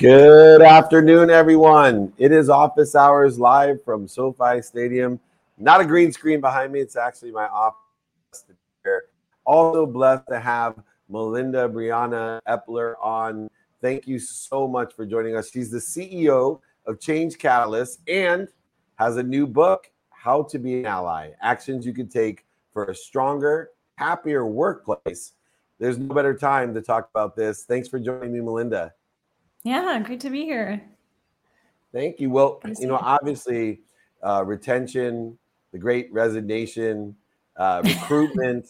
Good afternoon, everyone. It is office hours live from SoFi Stadium. Not a green screen behind me, it's actually my office. Here. Also blessed to have Melinda Briana Epler on. Thank you so much for joining us. She's the CEO of Change Catalyst and has a new book, How to Be an Ally Actions You Can Take for a Stronger, Happier Workplace. There's no better time to talk about this. Thanks for joining me, Melinda. Yeah, great to be here. Thank you. Well, you know, obviously, uh, retention, the great resignation, uh, recruitment,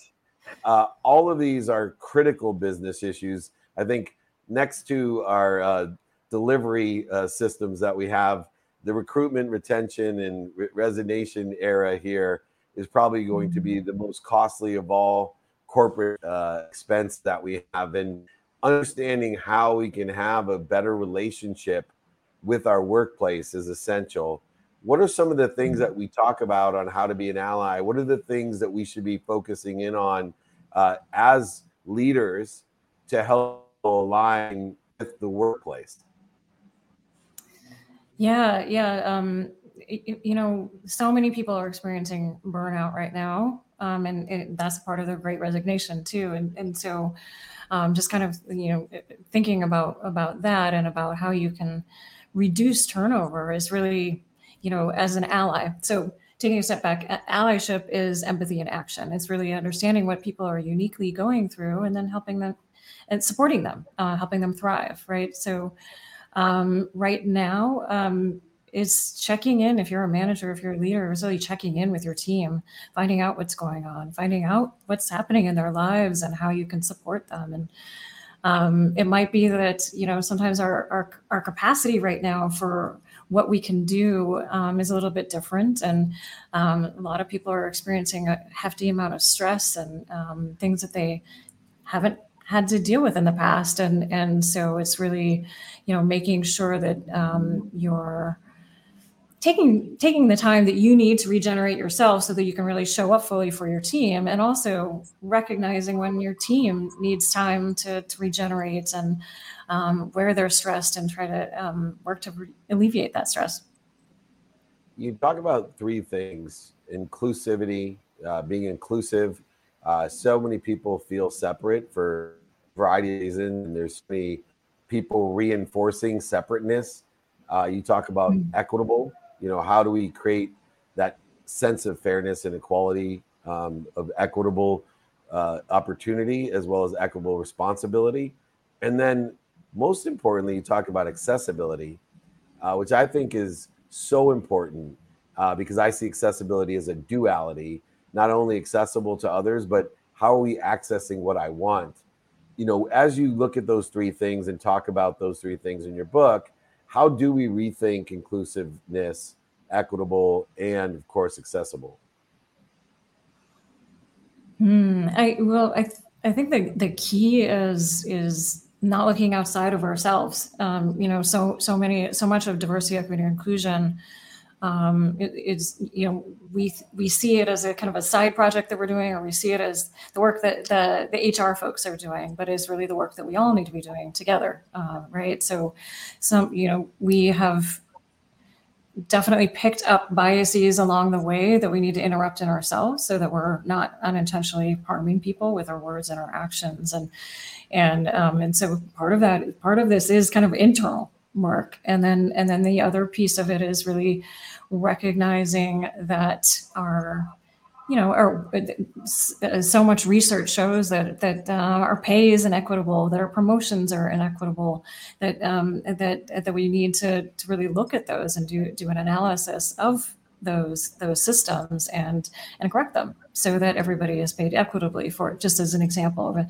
uh, all of these are critical business issues. I think next to our uh, delivery uh, systems that we have, the recruitment, retention, and re- resignation era here is probably going to be mm-hmm. the most costly of all corporate uh, expense that we have. And understanding how we can have a better relationship with our workplace is essential. What are some of the things mm-hmm. that we talk about on how to be an ally? What are the things that we should be focusing in on uh, as leaders to help align with the workplace? Yeah, yeah. Um, you, you know, so many people are experiencing burnout right now, um, and, and, that's part of the Great Resignation too. And and so, um, just kind of you know thinking about about that and about how you can reduce turnover is really you know as an ally. So taking a step back allyship is empathy in action. It's really understanding what people are uniquely going through and then helping them and supporting them uh, helping them thrive right? So um, right now um, is checking in if you're a manager, if you're a leader, is really checking in with your team, finding out what's going on, finding out what's happening in their lives and how you can support them. And um, it might be that you know sometimes our, our our capacity right now for what we can do um, is a little bit different, and um, a lot of people are experiencing a hefty amount of stress and um, things that they haven't had to deal with in the past, and and so it's really you know making sure that um, you're taking taking the time that you need to regenerate yourself so that you can really show up fully for your team and also recognizing when your team needs time to, to regenerate and um, where they're stressed and try to um, work to re- alleviate that stress. You talk about three things inclusivity uh, being inclusive. Uh, so many people feel separate for a variety of reasons and there's so many people reinforcing separateness. Uh, you talk about mm-hmm. equitable you know how do we create that sense of fairness and equality um, of equitable uh, opportunity as well as equitable responsibility? And then most importantly you talk about accessibility uh, which i think is so important uh, because i see accessibility as a duality not only accessible to others but how are we accessing what i want? You know as you look at those three things and talk about those three things in your book how do we rethink inclusiveness, equitable, and of course accessible? Hmm. I well, I th- I think the the key is is not looking outside of ourselves. Um, you know, so so many so much of diversity, equity, and inclusion um, it, you know we we see it as a kind of a side project that we're doing, or we see it as the work that the the HR folks are doing, but is really the work that we all need to be doing together, uh, right? So, some you know we have definitely picked up biases along the way that we need to interrupt in ourselves so that we're not unintentionally harming people with our words and our actions and and um, and so part of that part of this is kind of internal work and then and then the other piece of it is really recognizing that our you know our so much research shows that that uh, our pay is inequitable that our promotions are inequitable that um, that that we need to to really look at those and do do an analysis of those those systems and and correct them so that everybody is paid equitably for it just as an example of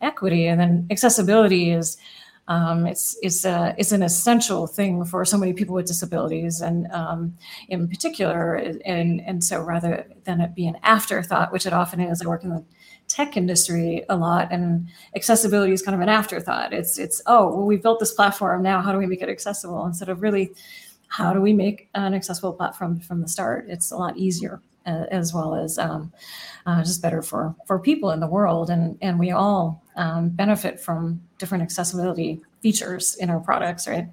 equity. And then accessibility is um, it's it's a it's an essential thing for so many people with disabilities, and um, in particular, and and so rather than it be an afterthought, which it often is, I work in the tech industry a lot, and accessibility is kind of an afterthought. It's it's oh well, we built this platform now. How do we make it accessible instead of really how do we make an accessible platform from the start? It's a lot easier as well as um, uh, just better for for people in the world, and and we all um, benefit from different accessibility features in our products, right?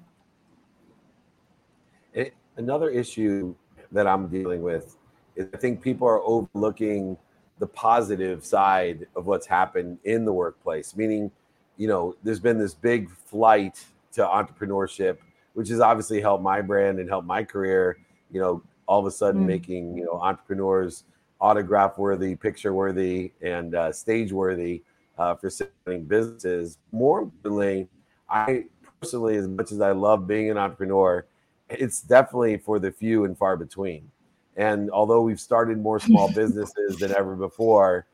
It, another issue that I'm dealing with is I think people are overlooking the positive side of what's happened in the workplace, meaning, you know, there's been this big flight to entrepreneurship, which has obviously helped my brand and helped my career, you know, all of a sudden mm. making, you know, entrepreneurs autograph worthy, picture worthy, and uh, stage worthy uh, for selling businesses. More importantly, I personally, as much as I love being an entrepreneur, it's definitely for the few and far between. And although we've started more small businesses than ever before,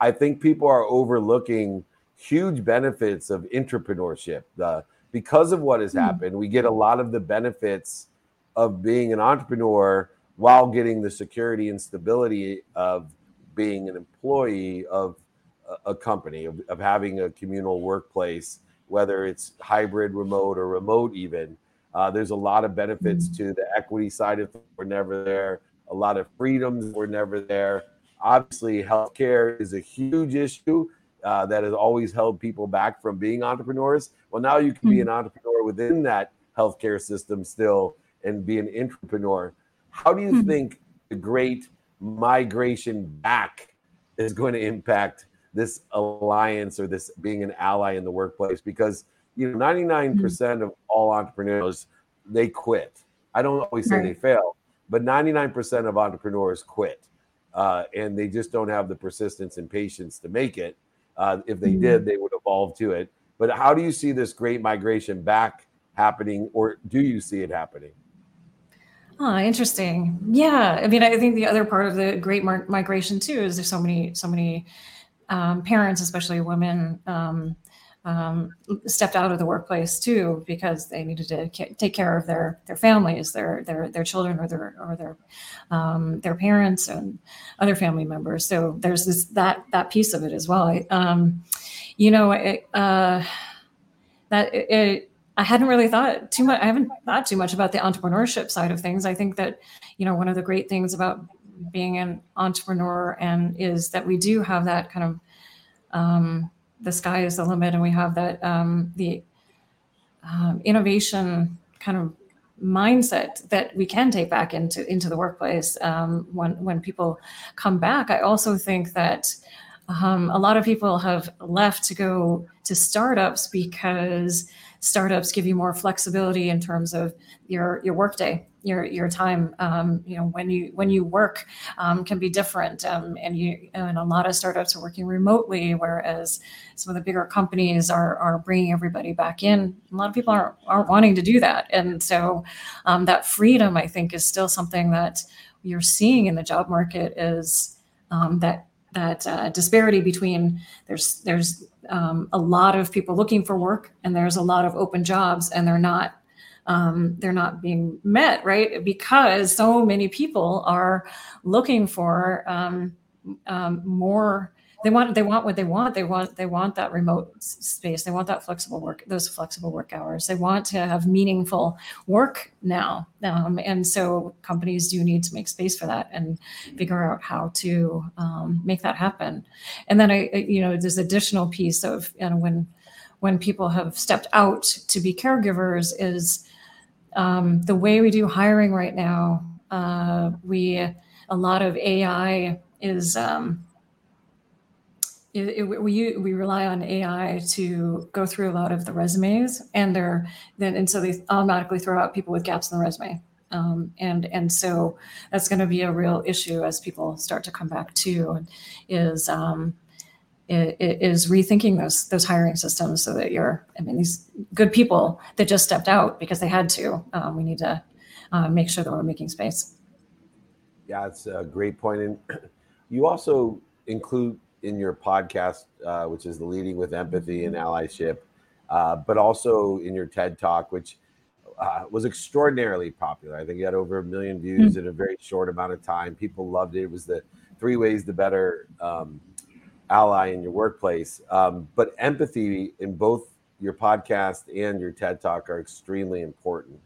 I think people are overlooking huge benefits of entrepreneurship. The, because of what has hmm. happened, we get a lot of the benefits of being an entrepreneur while getting the security and stability of being an employee of a company, of, of having a communal workplace, whether it's hybrid, remote, or remote even. Uh, there's a lot of benefits mm-hmm. to the equity side of things. We're never there. A lot of freedoms were never there. Obviously, healthcare is a huge issue uh, that has always held people back from being entrepreneurs. Well, now you can be an entrepreneur within that healthcare system still and be an entrepreneur. How do you mm-hmm. think the great migration back is going to impact this alliance or this being an ally in the workplace? Because you know, 99% mm-hmm. of all entrepreneurs they quit. I don't always say right. they fail, but 99% of entrepreneurs quit. Uh, and they just don't have the persistence and patience to make it. Uh, if they mm-hmm. did, they would evolve to it. But how do you see this great migration back happening, or do you see it happening? Oh, interesting. Yeah, I mean, I think the other part of the great migration too is there's so many, so many um, parents, especially women, um, um, stepped out of the workplace too because they needed to take care of their their families, their their their children, or their or their um, their parents and other family members. So there's this that that piece of it as well. I, um, you know, it, uh, that it, it I hadn't really thought too much. I haven't thought too much about the entrepreneurship side of things. I think that, you know, one of the great things about being an entrepreneur and is that we do have that kind of um, the sky is the limit, and we have that um, the um, innovation kind of mindset that we can take back into into the workplace um, when when people come back. I also think that um, a lot of people have left to go to startups because startups give you more flexibility in terms of your your workday your your time. Um, you know when you when you work um, can be different. Um, and you and a lot of startups are working remotely whereas some of the bigger companies are are bringing everybody back in. A lot of people aren't aren't wanting to do that. And so um, that freedom i think is still something that you're seeing in the job market is um, that that uh, disparity between there's there's um, a lot of people looking for work and there's a lot of open jobs and they're not um, they're not being met right? Because so many people are looking for um, um more they want they want what they want. They want they want that remote space. They want that flexible work those flexible work hours. They want to have meaningful work now. Um, and so companies do need to make space for that and figure out how to um, make that happen. And then i you know there's additional piece of know when when people have stepped out to be caregivers is um, the way we do hiring right now uh, we a lot of ai is um, it, it, we we rely on AI to go through a lot of the resumes, and they're then and so they automatically throw out people with gaps in the resume, um, and and so that's going to be a real issue as people start to come back to, is um, is rethinking those those hiring systems so that you're I mean these good people that just stepped out because they had to. Um, we need to uh, make sure that we're making space. Yeah, it's a great point, and you also include in your podcast, uh, which is the leading with empathy and allyship, uh, but also in your TED talk, which uh, was extraordinarily popular. I think you had over a million views mm-hmm. in a very short amount of time. People loved it. It was the three ways to better um, ally in your workplace. Um, but empathy in both your podcast and your TED talk are extremely important.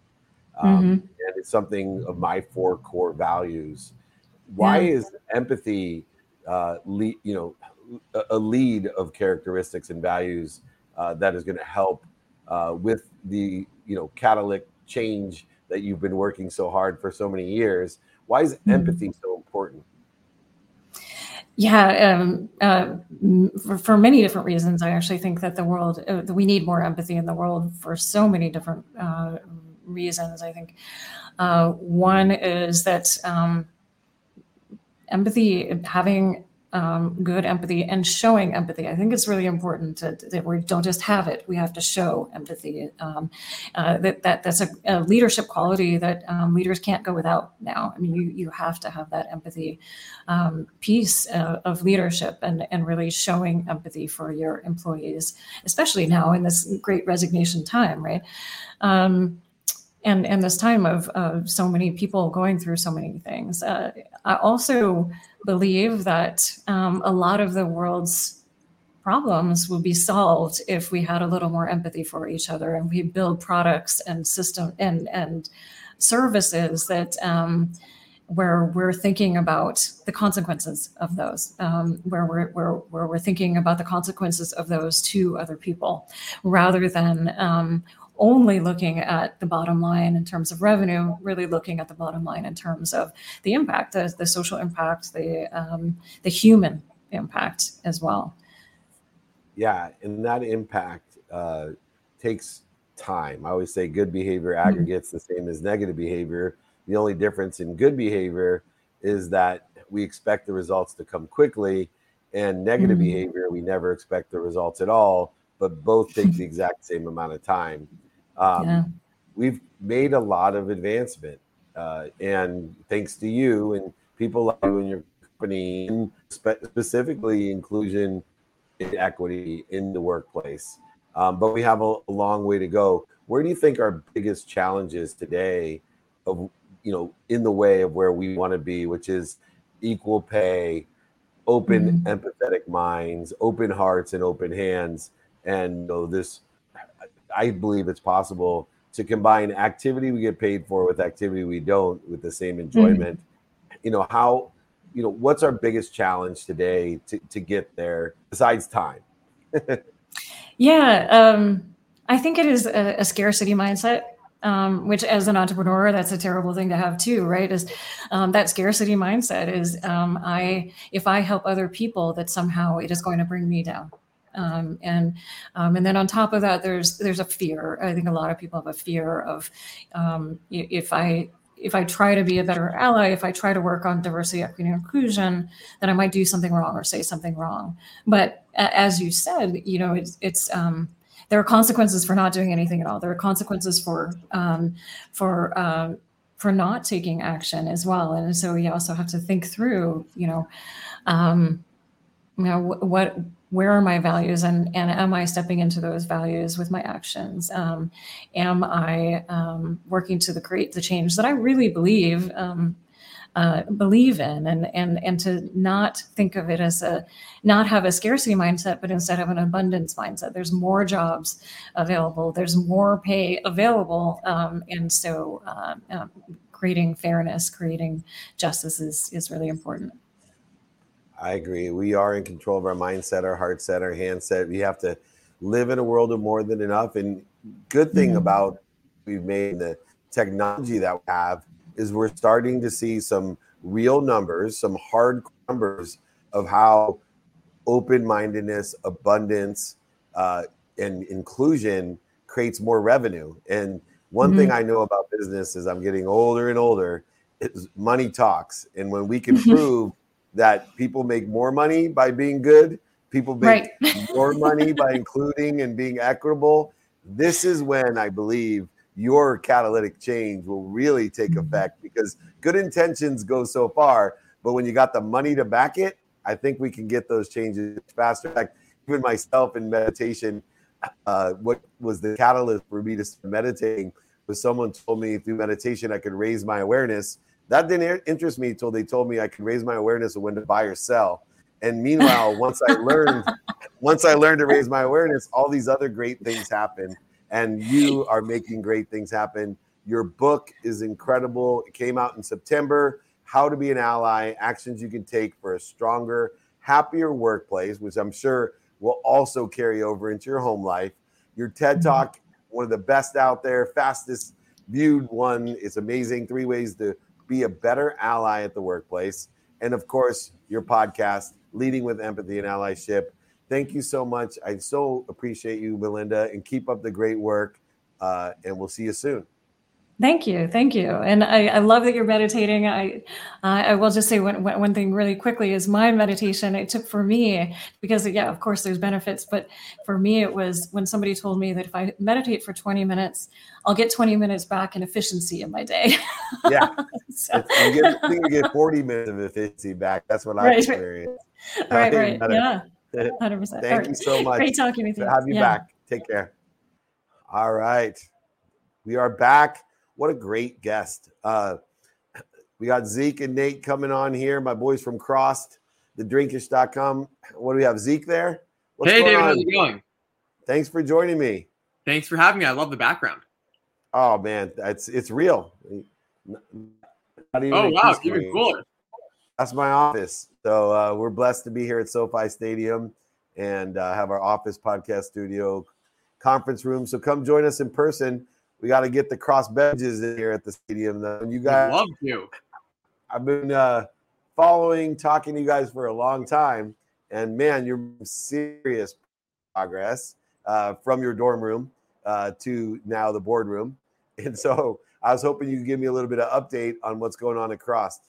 Um, mm-hmm. And it's something of my four core values. Why yeah. is empathy? Uh, lead, you know, a lead of characteristics and values uh, that is going to help uh, with the you know catalytic change that you've been working so hard for so many years. Why is mm-hmm. empathy so important? Yeah, um, uh, for, for, many different reasons. I actually think that the world, uh, we need more empathy in the world for so many different uh, reasons. I think uh, one is that um, empathy, having um, good empathy and showing empathy. I think it's really important to, that we don't just have it; we have to show empathy. Um, uh, that, that that's a, a, leadership quality that um, leaders can't go without now. I mean, you you have to have that empathy um, piece uh, of leadership and and really showing empathy for your employees, especially now in this great resignation time, right? Um, and and this time of, of so many people going through so many things. Uh, I also believe that um, a lot of the world's problems would be solved if we had a little more empathy for each other and we build products and system and and services that um, where we're thinking about the consequences of those, um, where we're where, where we're thinking about the consequences of those to other people, rather than um, only looking at the bottom line in terms of revenue, really looking at the bottom line in terms of the impact, the, the social impact, the um, the human impact as well. Yeah, and that impact uh, takes time. I always say good behavior mm-hmm. aggregates mm-hmm. the same as negative behavior. The only difference in good behavior is that we expect the results to come quickly, and negative mm-hmm. behavior we never expect the results at all but both take the exact same amount of time. Um, yeah. We've made a lot of advancement, uh, and thanks to you and people like you and your company, and spe- specifically inclusion and equity in the workplace. Um, but we have a, a long way to go. Where do you think our biggest challenges today, of you know, in the way of where we want to be, which is equal pay, open, mm-hmm. empathetic minds, open hearts, and open hands, and you know, this I believe it's possible to combine activity we get paid for with activity we don't with the same mm-hmm. enjoyment. Mm-hmm. You know, how, you know, what's our biggest challenge today to, to get there besides time? yeah. Um, I think it is a, a scarcity mindset. Um, which as an entrepreneur that's a terrible thing to have too right is um, that scarcity mindset is um, i if i help other people that somehow it is going to bring me down um, and um, and then on top of that, there's there's a fear. I think a lot of people have a fear of um, if I if I try to be a better ally, if I try to work on diversity, equity, and inclusion, then I might do something wrong or say something wrong. But as you said, you know, it's it's um, there are consequences for not doing anything at all. There are consequences for um, for uh, for not taking action as well. And so we also have to think through, you know, um, you know what where are my values and, and am I stepping into those values with my actions? Um, am I um, working to the create the change that I really believe um, uh, believe in? And and and to not think of it as a not have a scarcity mindset but instead have an abundance mindset. There's more jobs available. There's more pay available. Um, and so uh, uh, creating fairness creating justice is is really important I agree. We are in control of our mindset, our heart set, our hand set. We have to live in a world of more than enough. And good thing mm-hmm. about we've made the technology that we have is we're starting to see some real numbers, some hard numbers of how open-mindedness, abundance, uh, and inclusion creates more revenue. And one mm-hmm. thing I know about business is I'm getting older and older. Is money talks, and when we can prove that people make more money by being good, people make right. more money by including and being equitable. This is when I believe your catalytic change will really take mm-hmm. effect because good intentions go so far, but when you got the money to back it, I think we can get those changes faster. Fact, even myself in meditation, uh, what was the catalyst for me to start meditating was someone told me through meditation I could raise my awareness that didn't interest me until they told me I could raise my awareness of when to buy or sell. And meanwhile, once I learned, once I learned to raise my awareness, all these other great things happen. And you are making great things happen. Your book is incredible. It came out in September. How to be an ally, actions you can take for a stronger, happier workplace, which I'm sure will also carry over into your home life. Your TED mm-hmm. Talk, one of the best out there, fastest viewed one. It's amazing. Three ways to be a better ally at the workplace. And of course, your podcast, Leading with Empathy and Allyship. Thank you so much. I so appreciate you, Melinda, and keep up the great work. Uh, and we'll see you soon. Thank you, thank you, and I, I love that you're meditating. I uh, I will just say one, one thing really quickly is my meditation. It took for me because yeah, of course there's benefits, but for me it was when somebody told me that if I meditate for 20 minutes, I'll get 20 minutes back in efficiency in my day. yeah, so. you, get, you get 40 minutes of efficiency back. That's what I right, experienced. Right, right, right. yeah, 100. percent Thank right. you so much. Great talking with you. Have you yeah. back. Take care. All right, we are back what a great guest. Uh, we got Zeke and Nate coming on here, my boys from Crossed, the drinksesh.com. What do we have? Zeke there? What's hey, David, on? how's it going? Thanks for joining me. Thanks for having me. I love the background. Oh man, it's it's real. oh wow, even cooler. That's my office. So uh, we're blessed to be here at SoFi Stadium and uh, have our office podcast studio conference room. So come join us in person we got to get the cross benches in here at the stadium. Though. And you guys, love you. I've been uh, following, talking to you guys for a long time, and man, you're serious progress uh, from your dorm room uh, to now the boardroom. And so I was hoping you could give me a little bit of update on what's going on across.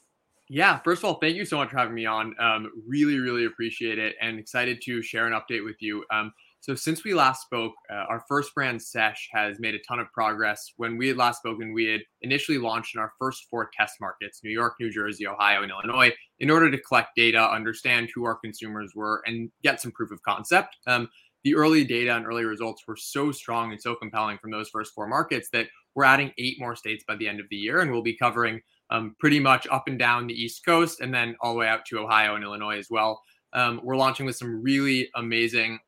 Yeah, first of all, thank you so much for having me on. Um, really, really appreciate it, and excited to share an update with you. Um, so since we last spoke, uh, our first brand Sesh has made a ton of progress. When we had last spoken, we had initially launched in our first four test markets: New York, New Jersey, Ohio, and Illinois, in order to collect data, understand who our consumers were, and get some proof of concept. Um, the early data and early results were so strong and so compelling from those first four markets that we're adding eight more states by the end of the year, and we'll be covering um, pretty much up and down the East Coast, and then all the way out to Ohio and Illinois as well. Um, we're launching with some really amazing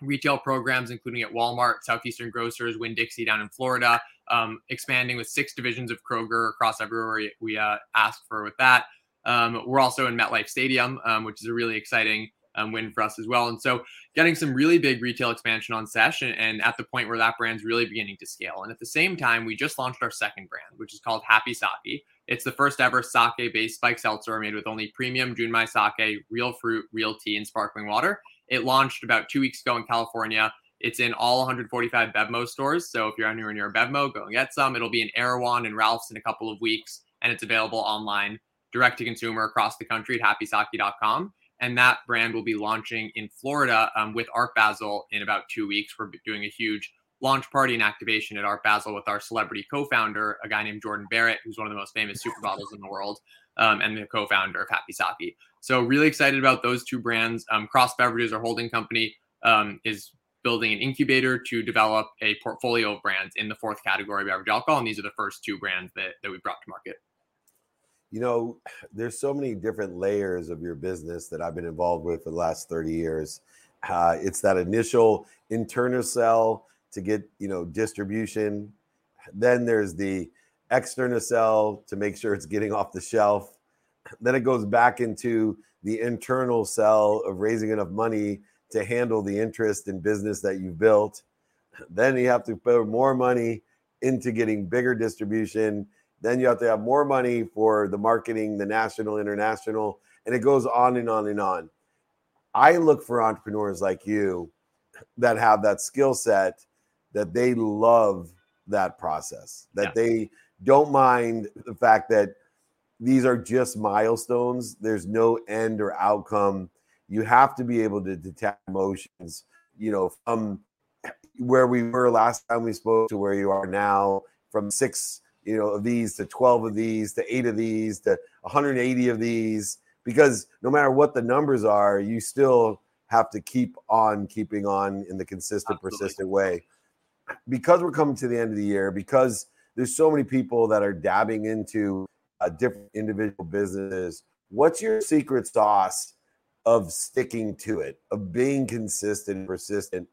retail programs, including at Walmart, Southeastern Grocers, Winn Dixie down in Florida, um, expanding with six divisions of Kroger across everywhere we, uh, ask for with that. Um, we're also in MetLife Stadium, um, which is a really exciting um, win for us as well. And so, getting some really big retail expansion on Sesh and, and, at the point where that brand's really beginning to scale. And at the same time, we just launched our second brand, which is called Hapi Sake. It's the first ever sake based spike seltzer made with only premium Junmai sake, real fruit, real tea, and sparkling water. It launched about two weeks ago in California. It's in all 145 Bevmo stores. So if you're anywhere near a Bevmo, go and get some. It'll be in Erewhon and Ralph's in a couple of weeks, and it's available online, direct to consumer across the country at hapisake.com. And that brand will be launching in Florida um, with Art Basel in about two weeks. We're doing a huge launch party and activation at Art Basel with our celebrity co-founder, a guy named Jordan Barrett, who's one of the most famous supermodels in the world, um, and the co-founder of Hapi Sake. So really excited about those two brands. Um, Cross Beverages, our holding company, um, is building an incubator to develop a portfolio of brands in the fourth category of beverage alcohol, and these are the first two brands that that we brought to market. You know, there's so many different layers of your business that I've been involved with for the last 30 years. Uh, it's that initial internal sell to get you know distribution. Then there's the external sell to make sure it's getting off the shelf then it goes back into the internal sell of raising enough money to handle the interest in business that you've built. Then you have to put more money into getting bigger distribution. Then you have to have more money for the marketing, the national, international, and it goes on and on and on. I look for entrepreneurs like you that have that skill set that they love that process, that yeah. they don't mind the fact that these are just milestones. There's no end or outcome. You have to be able to detect emotions, you know, from where we were last time we spoke to where you are now, from six, you know, of these to 12 of these to eight of these to 180 of these, because no matter what the numbers are, you still have to keep on keeping on in the consistent, Absolutely. persistent way. Because we're coming to the end of the year, because there's so many people that are dabbing into uh, different individual businesses. What's your secret sauce of sticking to it, of being consistent persistent?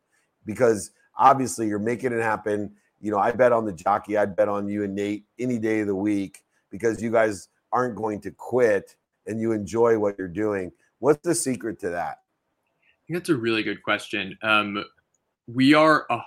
Because obviously you're making it happen. You know, I bet on the jockey, I'd bet on you and Nate any day of the week because you guys aren't going to quit and you enjoy what you're doing. What's the secret to that? I that's a really good question. Um, we are, every,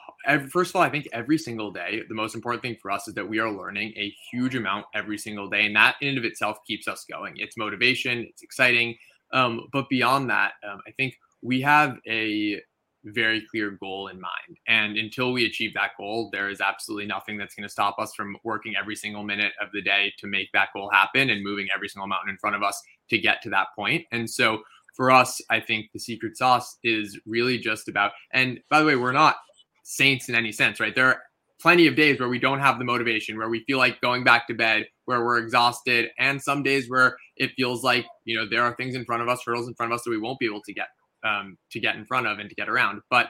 first of all, I think every single day, the most important thing for us is that we are learning a huge amount every single day, and that in and of itself keeps us going. It's motivation, it's exciting, um, but beyond that, um, I think we have a very clear goal in mind. And until we achieve that goal, there is absolutely nothing that's going to stop us from working every single minute of the day to make that goal happen and moving every single mountain in front of us to get to that point. And so for us, I think the secret sauce is really just about, and by the way, we're not saints in any sense, right? There are plenty of days where we don't have the motivation, where we feel like going back to bed, where we're exhausted, and some days where it feels like, you know, there are things in front of us, hurdles in front of us that we won't be able to get um, to get in front of and to get around. But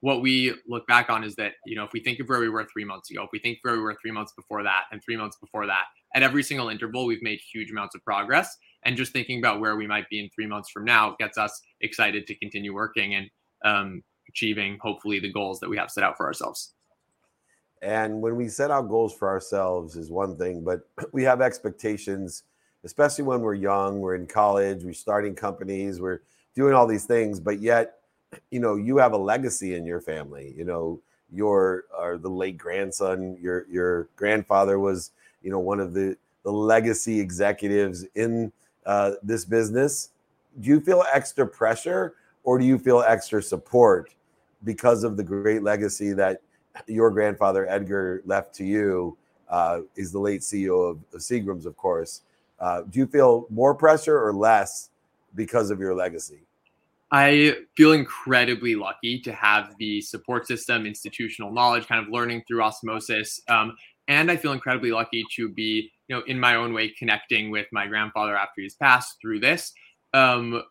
what we look back on is that you know if we think of where we were three months ago if we think where we were three months before that and three months before that at every single interval we've made huge amounts of progress and just thinking about where we might be in three months from now gets us excited to continue working and um, achieving hopefully the goals that we have set out for ourselves and when we set out goals for ourselves is one thing but we have expectations especially when we're young we're in college we're starting companies we're doing all these things, but yet, you know, you have a legacy in your family. You know, your or the late grandson, your your grandfather was, you know, one of the the legacy executives in uh, this business. Do you feel extra pressure, or do you feel extra support because of the great legacy that your grandfather Edgar left to you? Uh, is the late CEO of, Seagram's, of course. Uh, do you feel more pressure or less because of your legacy? I feel incredibly lucky to have the support system, institutional knowledge, kind of learning through osmosis. Um, and I feel incredibly lucky to be, you know, in my own way, connecting with my grandfather after he's passed through this. Um,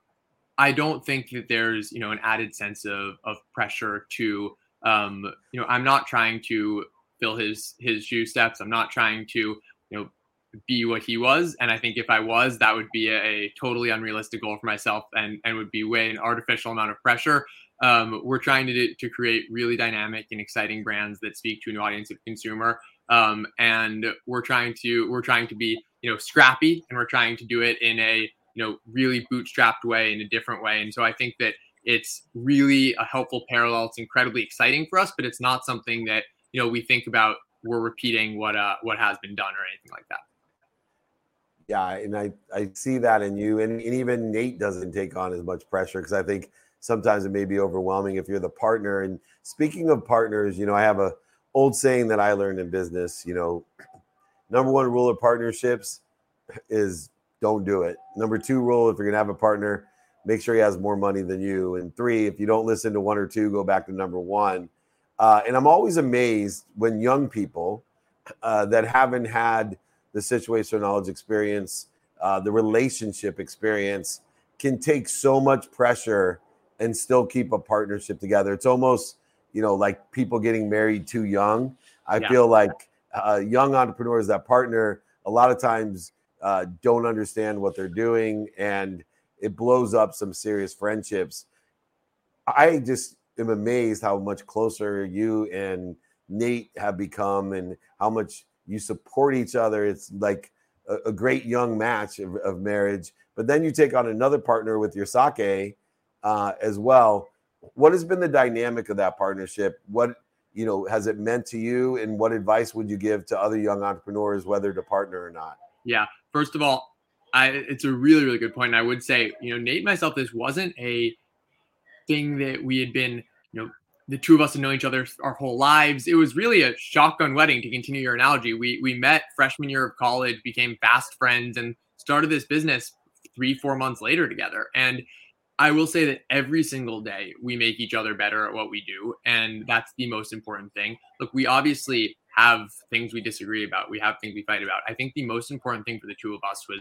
I don't think that there's, you know, an added sense of of pressure to, um, you know, I'm not trying to fill his his shoe steps. I'm not trying to, you know, be what he was. And I think if I was, that would be a, a totally unrealistic goal for myself and, and would be way an artificial amount of pressure. Um, we're trying to, to create really dynamic and exciting brands that speak to an audience of consumer. Um, and we're trying to we're trying to be you know scrappy and we're trying to do it in a you know really bootstrapped way in a different way. And so I think that it's really a helpful parallel. It's incredibly exciting for us, but it's not something that you know we think about. We're repeating what uh, what has been done or anything like that. Yeah, and I I see that in you, and, and even Nate doesn't take on as much pressure because I think sometimes it may be overwhelming if you're the partner. And speaking of partners, you know, I have a old saying that I learned in business. You know, number one rule of partnerships is don't do it. Number two rule, if you're gonna have a partner, make sure he has more money than you. And three, if you don't listen to one or two, go back to number one. Uh, and I'm always amazed when young people uh, that haven't had the situational knowledge experience, uh, the relationship experience can take so much pressure and still keep a partnership together. It's almost, you know, like people getting married too young. I yeah. feel like uh, young entrepreneurs that partner a lot of times uh, don't understand what they're doing and it blows up some serious friendships. I just am amazed how much closer you and Nate have become and how much you support each other. It's like a, a great young match of, of, marriage. But then you take on another partner with your sake uh, as well. What has been the dynamic of that partnership? What you know has it meant to you, and what advice would you give to other young entrepreneurs, whether to partner or not? Yeah, first of all, I, it's a really really good point. And I would say, you know, Nate and myself, this wasn't a thing that we had been you know the two of us had known each other our whole lives. It was really a shotgun wedding, to continue your analogy. We we met freshman year of college, became fast friends, and started this business three four months later together. And I will say that every single day we make each other better at what we do, and that's the most important thing. Look, we obviously have things we disagree about. We have things we fight about. I think the most important thing for the two of us was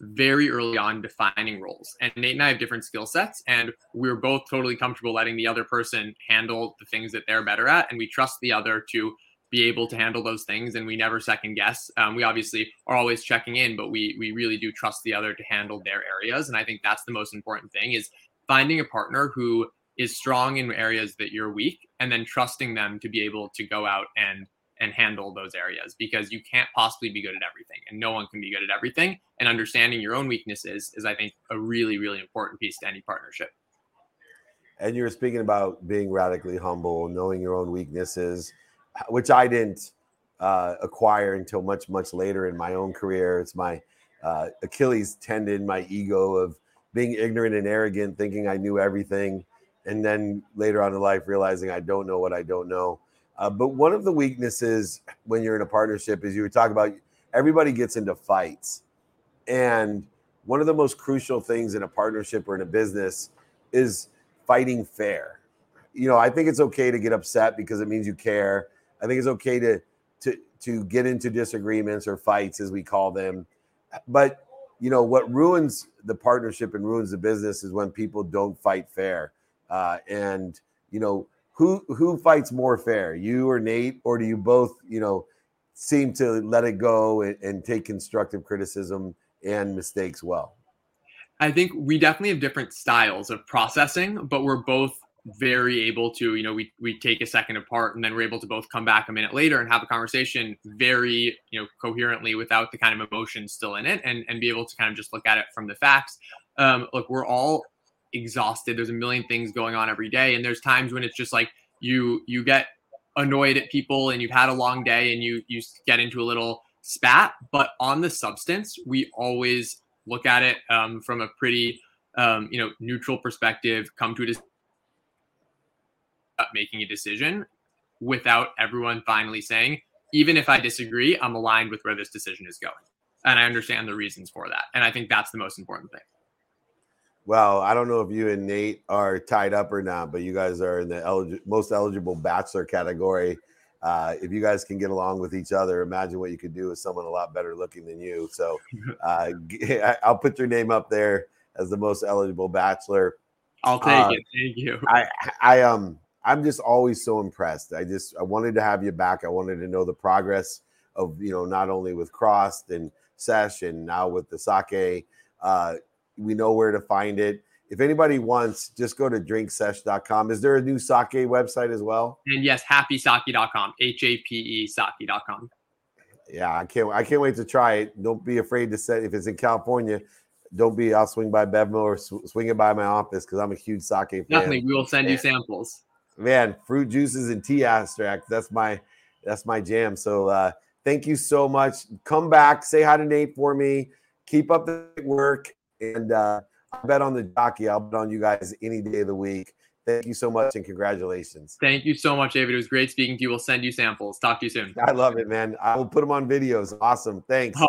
very early on defining roles. And Nate and I have different skill sets, and we're both totally comfortable letting the other person handle the things that they're better at. And we trust the other to be able to handle those things and we never second guess um, we obviously are always checking in but we we really do trust the other to handle their areas and i think that's the most important thing is finding a partner who is strong in areas that you're weak and then trusting them to be able to go out and and handle those areas because you can't possibly be good at everything and no one can be good at everything and understanding your own weaknesses is i think a really really important piece to any partnership and you were speaking about being radically humble, knowing your own weaknesses, which I didn't uh, acquire until much, much later in my own career. It's my uh, Achilles tendon, my ego of being ignorant and arrogant, thinking I knew everything, and then later on in life realizing I don't know what I don't know. Uh, but one of the weaknesses when you're in a partnership is you were talking about everybody gets into fights, and one of the most crucial things in a partnership or in a business is fighting fair. You know, I think it's okay to get upset because it means you care. I think it's okay to to to get into disagreements or fights as we call them. But you know what ruins the partnership and ruins the business is when people don't fight fair. Uh, and you know who who fights more fair, you or Nate, or do you both you know seem to let it go and, and take constructive criticism and mistakes well? I think we definitely have different styles of processing, but we're both very able to, you know, we we take a second apart and then we're able to both come back a minute later and have a conversation very, you know, coherently without the kind of emotion still in it and and be able to kind of just look at it from the facts. Um, look, we're all exhausted. There's a million things going on every day, and there's times when it's just like you you get annoyed at people and you've had a long day and you you get into a little spat. But on the substance, we always look at it um, from a pretty um, you know neutral perspective, come to a decision, making a decision without everyone finally saying, even if I disagree, I'm aligned with where this decision is going, and I understand the reasons for that. And I think that's the most important thing. Well, I don't know if you and Nate are tied up or not, but you guys are in the elig- most eligible bachelor category. Uh, if you guys can get along with each other, imagine what you could do with someone a lot better looking than you. So uh, I'll put your name up there as the most eligible bachelor. I'll take uh, it. Thank you. I, I um I'm just always so impressed. I just I wanted to have you back. I wanted to know the progress of you know not only with Crossed and Sesh and now with the sake. Uh, we know where to find it if anybody wants, just go to drinksesh.com. Is there a new sake website as well? And yes, hapisake.com, H A P E sake.com. Yeah, I can't I can't wait to try it. Don't be afraid to say if it's in California, don't be I'll swing by Bevmo or sw- swing it by my office because I'm a huge sake fan. Definitely, we will send you samples. Man, fruit juices and tea extract. That's my that's my jam. So uh thank you so much. Come back, say hi to Nate for me. Keep up the work and uh I bet on the jockey. I'll bet on you guys any day of the week. Thank you so much and congratulations. Thank you so much, David. It was great speaking to you. We'll send you samples. Talk to you soon. I love it, man. I will put them on videos. Awesome. Thanks. Oh.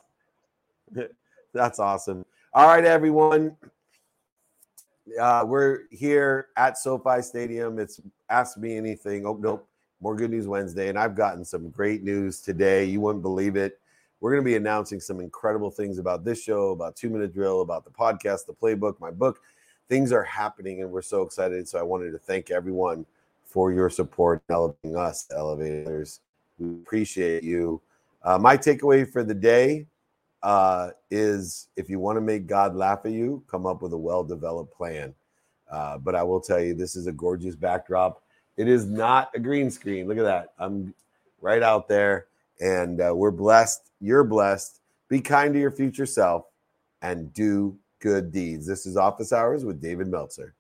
That's awesome. All right, everyone. Uh, we're here at SoFi Stadium. It's Ask Me Anything. Oh, nope. More Good News Wednesday. And I've gotten some great news today. You wouldn't believe it. We're going to be announcing some incredible things about this show, about Two Minute Drill, about the podcast, the playbook, my book. Things are happening, and we're so excited. So I wanted to thank everyone for your support, elevating us, elevators. We appreciate you. Uh, my takeaway for the day uh, is if you want to make God laugh at you, come up with a well developed plan. Uh, but I will tell you, this is a gorgeous backdrop. It is not a green screen. Look at that. I'm right out there, and uh, we're blessed you're blessed. Be kind to your future self and do good deeds. This is Office Hours with David Meltzer.